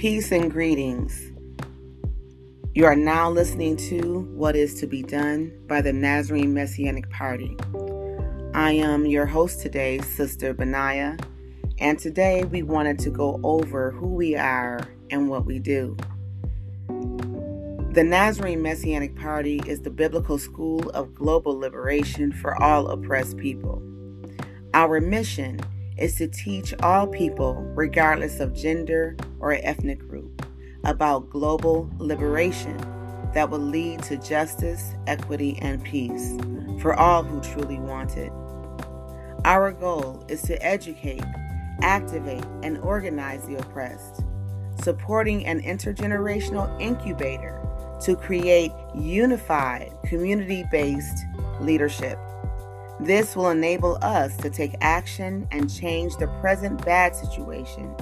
Peace and greetings. You are now listening to What is to Be Done by the Nazarene Messianic Party. I am your host today, Sister Benaiah, and today we wanted to go over who we are and what we do. The Nazarene Messianic Party is the biblical school of global liberation for all oppressed people. Our mission is to teach all people, regardless of gender or ethnic group, about global liberation that will lead to justice, equity, and peace for all who truly want it. Our goal is to educate, activate, and organize the oppressed, supporting an intergenerational incubator to create unified, community based leadership. This will enable us to take action and change the present bad situation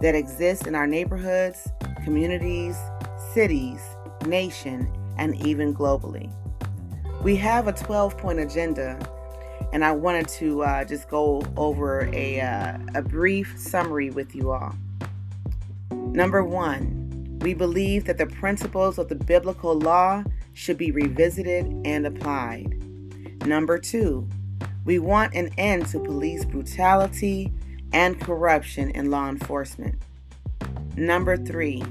that exists in our neighborhoods, communities, cities, nation, and even globally. We have a 12 point agenda, and I wanted to uh, just go over a, uh, a brief summary with you all. Number one, we believe that the principles of the biblical law should be revisited and applied. Number two, we want an end to police brutality and corruption in law enforcement. Number three,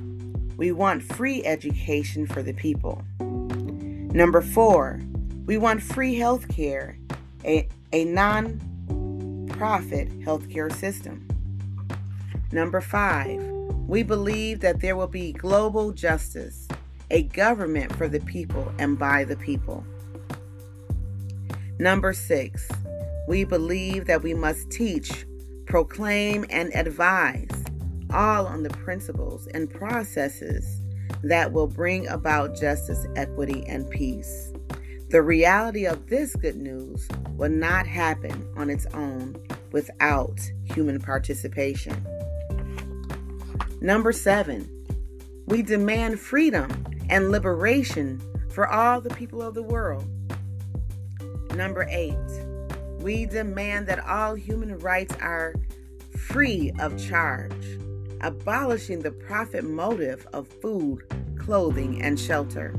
we want free education for the people. Number four, we want free health care, a, a non profit healthcare system. Number five, we believe that there will be global justice, a government for the people and by the people. Number six, we believe that we must teach, proclaim, and advise all on the principles and processes that will bring about justice, equity, and peace. The reality of this good news will not happen on its own without human participation. Number seven, we demand freedom and liberation for all the people of the world. Number eight, we demand that all human rights are free of charge abolishing the profit motive of food, clothing, and shelter.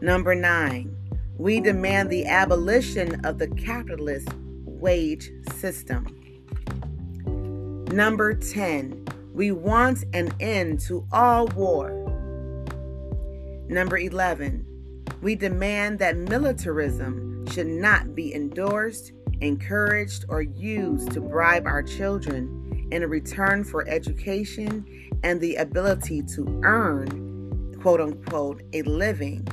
Number nine, we demand the abolition of the capitalist wage system. Number 10, we want an end to all war. Number 11, we demand that militarism should not be endorsed, encouraged, or used to bribe our children in return for education and the ability to earn, quote unquote, a living.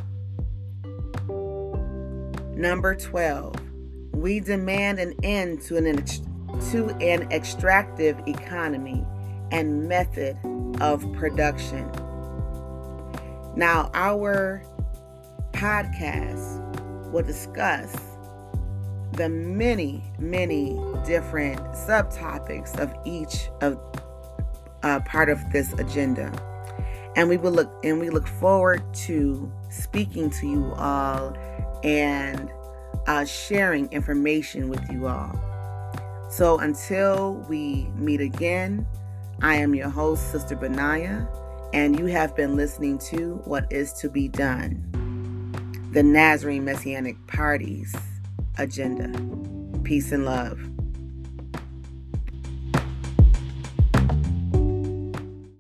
Number 12, we demand an end to an, to an extractive economy and method of production. Now, our podcast will discuss the many, many different subtopics of each of uh, part of this agenda. And we will look and we look forward to speaking to you all and uh, sharing information with you all. So until we meet again, I am your host, Sister Benaya, and you have been listening to What Is to Be Done, the Nazarene Messianic Party's agenda. Peace and love.